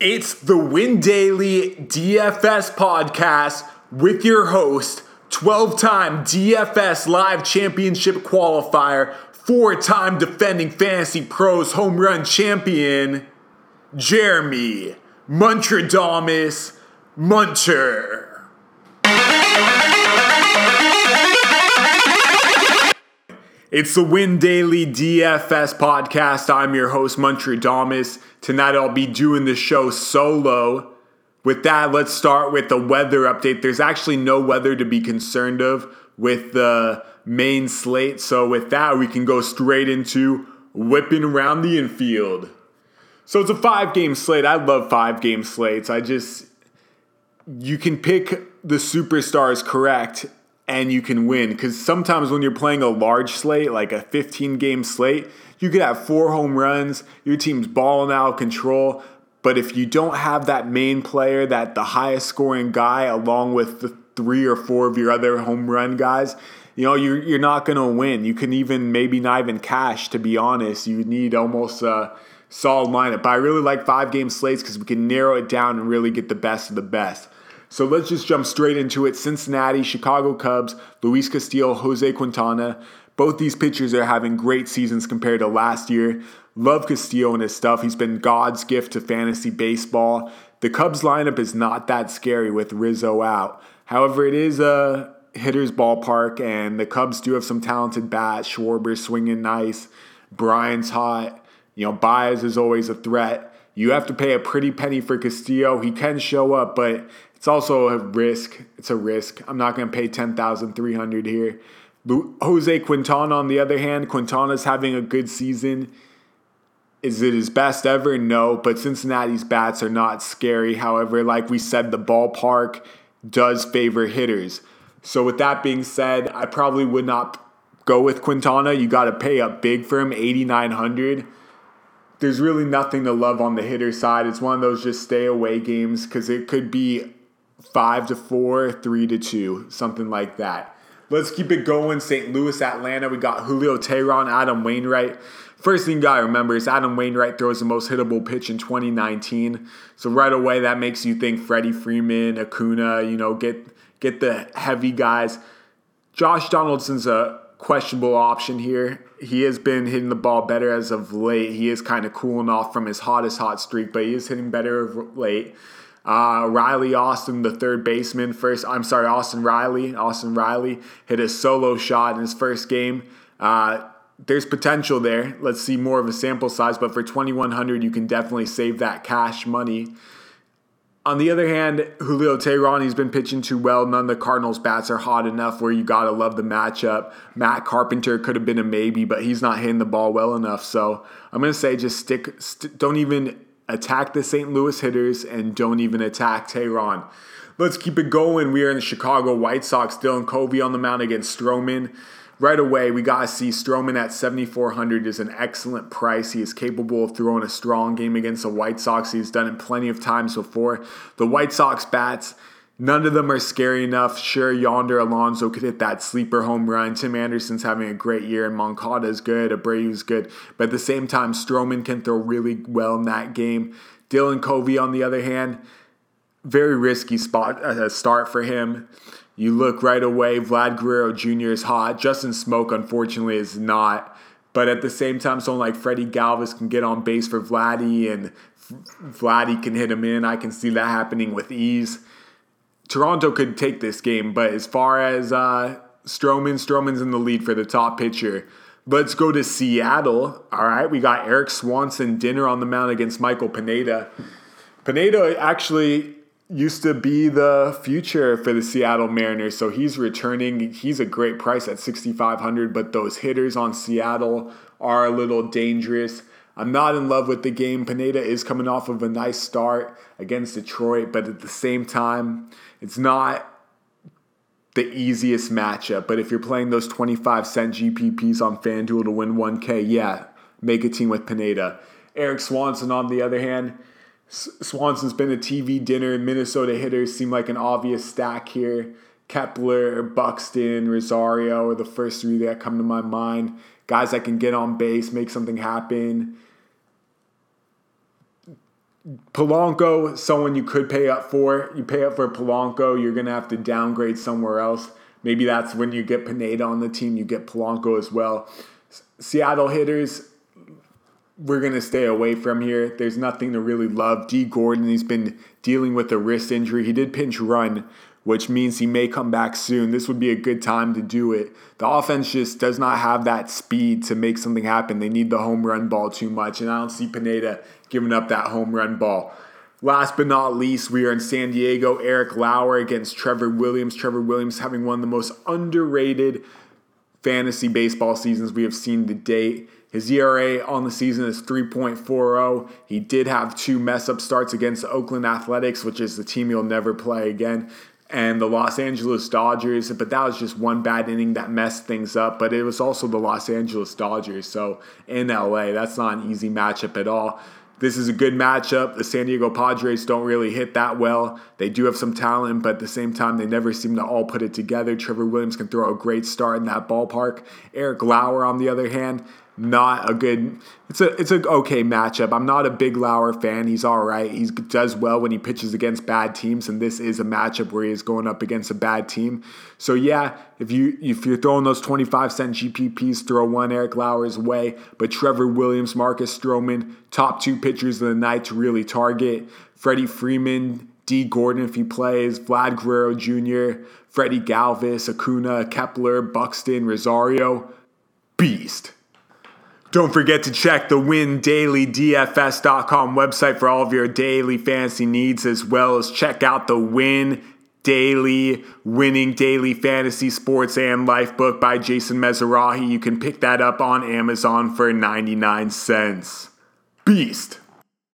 It's the Win Daily DFS podcast with your host, 12 time DFS Live Championship qualifier, four time defending Fantasy Pros home run champion, Jeremy Muntradamus Muncher. It's the Win Daily DFS podcast. I'm your host, Muntradamus. Tonight I'll be doing the show solo. With that, let's start with the weather update. There's actually no weather to be concerned of with the main slate. So, with that, we can go straight into whipping around the infield. So, it's a five game slate. I love five game slates. I just, you can pick the superstars correct and you can win. Because sometimes when you're playing a large slate, like a 15 game slate, you could have four home runs, your team's balling out of control. But if you don't have that main player, that the highest scoring guy, along with the three or four of your other home run guys, you know, you're, you're not going to win. You can even maybe not even cash, to be honest. You need almost a solid lineup. But I really like five game slates because we can narrow it down and really get the best of the best. So let's just jump straight into it. Cincinnati, Chicago Cubs, Luis Castillo, Jose Quintana. Both these pitchers are having great seasons compared to last year. Love Castillo and his stuff. He's been God's gift to fantasy baseball. The Cubs lineup is not that scary with Rizzo out. However, it is a hitter's ballpark, and the Cubs do have some talented bats. Schwarber swinging nice. Bryant's hot. You know, Baez is always a threat. You have to pay a pretty penny for Castillo. He can show up, but it's also a risk. It's a risk. I'm not going to pay 10300 here. Jose Quintana, on the other hand, Quintana's having a good season. Is it his best ever? No, but Cincinnati's bats are not scary. However, like we said, the ballpark does favor hitters. So, with that being said, I probably would not go with Quintana. You got to pay up big for him, 8900 There's really nothing to love on the hitter side. It's one of those just stay away games because it could be five to four, three to two, something like that. Let's keep it going. St. Louis, Atlanta. We got Julio Teheran, Adam Wainwright. First thing you gotta remember is Adam Wainwright throws the most hittable pitch in 2019. So right away that makes you think Freddie Freeman, Acuna, you know, get get the heavy guys. Josh Donaldson's a questionable option here. He has been hitting the ball better as of late. He is kind of cooling off from his hottest hot streak, but he is hitting better of late. Uh, Riley Austin, the third baseman, first, I'm sorry, Austin Riley. Austin Riley hit a solo shot in his first game. Uh, there's potential there. Let's see more of a sample size, but for 2100 you can definitely save that cash money. On the other hand, Julio Teheran, he's been pitching too well. None of the Cardinals' bats are hot enough where you got to love the matchup. Matt Carpenter could have been a maybe, but he's not hitting the ball well enough. So I'm going to say just stick, st- don't even attack the St. Louis hitters and don't even attack Teheran. Let's keep it going. We are in the Chicago White Sox. Dylan Covey on the mound against Stroman. Right away, we got to see Stroman at 7,400 is an excellent price. He is capable of throwing a strong game against the White Sox. He's done it plenty of times before. The White Sox bats, None of them are scary enough. Sure, Yonder Alonso could hit that sleeper home run. Tim Anderson's having a great year, and Moncada is good. Abreu's good. But at the same time, Stroman can throw really well in that game. Dylan Covey, on the other hand, very risky spot uh, start for him. You look right away, Vlad Guerrero Jr. is hot. Justin Smoak, unfortunately, is not. But at the same time, someone like Freddie Galvis can get on base for Vladdy, and Vladdy can hit him in. I can see that happening with ease. Toronto could take this game, but as far as uh, Stroman, Stroman's in the lead for the top pitcher. Let's go to Seattle. All right, we got Erik Swanson dinner on the mound against Michael Pineda. Pineda actually used to be the future for the Seattle Mariners, so he's returning. He's a great price at 6500 but those hitters on Seattle are a little dangerous. I'm not in love with the game. Pineda is coming off of a nice start against Detroit, but at the same time, it's not the easiest matchup. But if you're playing those 25 cent GPPs on FanDuel to win 1K, yeah, make a team with Pineda. Erik Swanson, on the other hand, Swanson's been a TV dinner. Minnesota hitters seem like an obvious stack here. Kepler, Buxton, Rosario are the first three that come to my mind. Guys that can get on base, make something happen Polanco, someone you could pay up for. You pay up for Polanco, you're going to have to downgrade somewhere else. Maybe that's when you get Pineda on the team, you get Polanco as well. Seattle hitters, we're going to stay away from here. There's nothing to really love. Dee Gordon, he's been dealing with a wrist injury. He did pinch run, which means he may come back soon. This would be a good time to do it. The offense just does not have that speed to make something happen. They need the home run ball too much, and I don't see Pineda giving up that home run ball. Last but not least, we are in San Diego. Eric Lauer against Trevor Williams. Trevor Williams having one of the most underrated fantasy baseball seasons we have seen to date. His ERA on the season is 3.40. He did have two mess up starts against the Oakland Athletics, which is the team he'll never play again, and the Los Angeles Dodgers. But that was just one bad inning that messed things up. But it was also the Los Angeles Dodgers. So in LA, that's not an easy matchup at all. This is a good matchup. The San Diego Padres don't really hit that well. They do have some talent, but at the same time, they never seem to all put it together. Trevor Williams can throw a great start in that ballpark. Eric Lauer, on the other hand, not a good. It's a it's a okay matchup. I'm not a big Lauer fan. He's all right. He does well when he pitches against bad teams, and this is a matchup where he is going up against a bad team. So yeah, if you if you're throwing those 25 cent GPPs, throw one Eric Lauer's way. But Trevor Williams, Marcus Stroman, top two pitchers of the night to really target. Freddie Freeman, Dee Gordon if he plays, Vlad Guerrero Jr., Freddie Galvis, Acuna, Kepler, Buxton, Rosario, beast. Don't forget to check the WinDailyDFS.com website for all of your daily fantasy needs, as well as check out the Win Daily Winning Daily Fantasy Sports and Life book by Jason Mizrahi. You can pick that up on Amazon for 99 cents. Beast.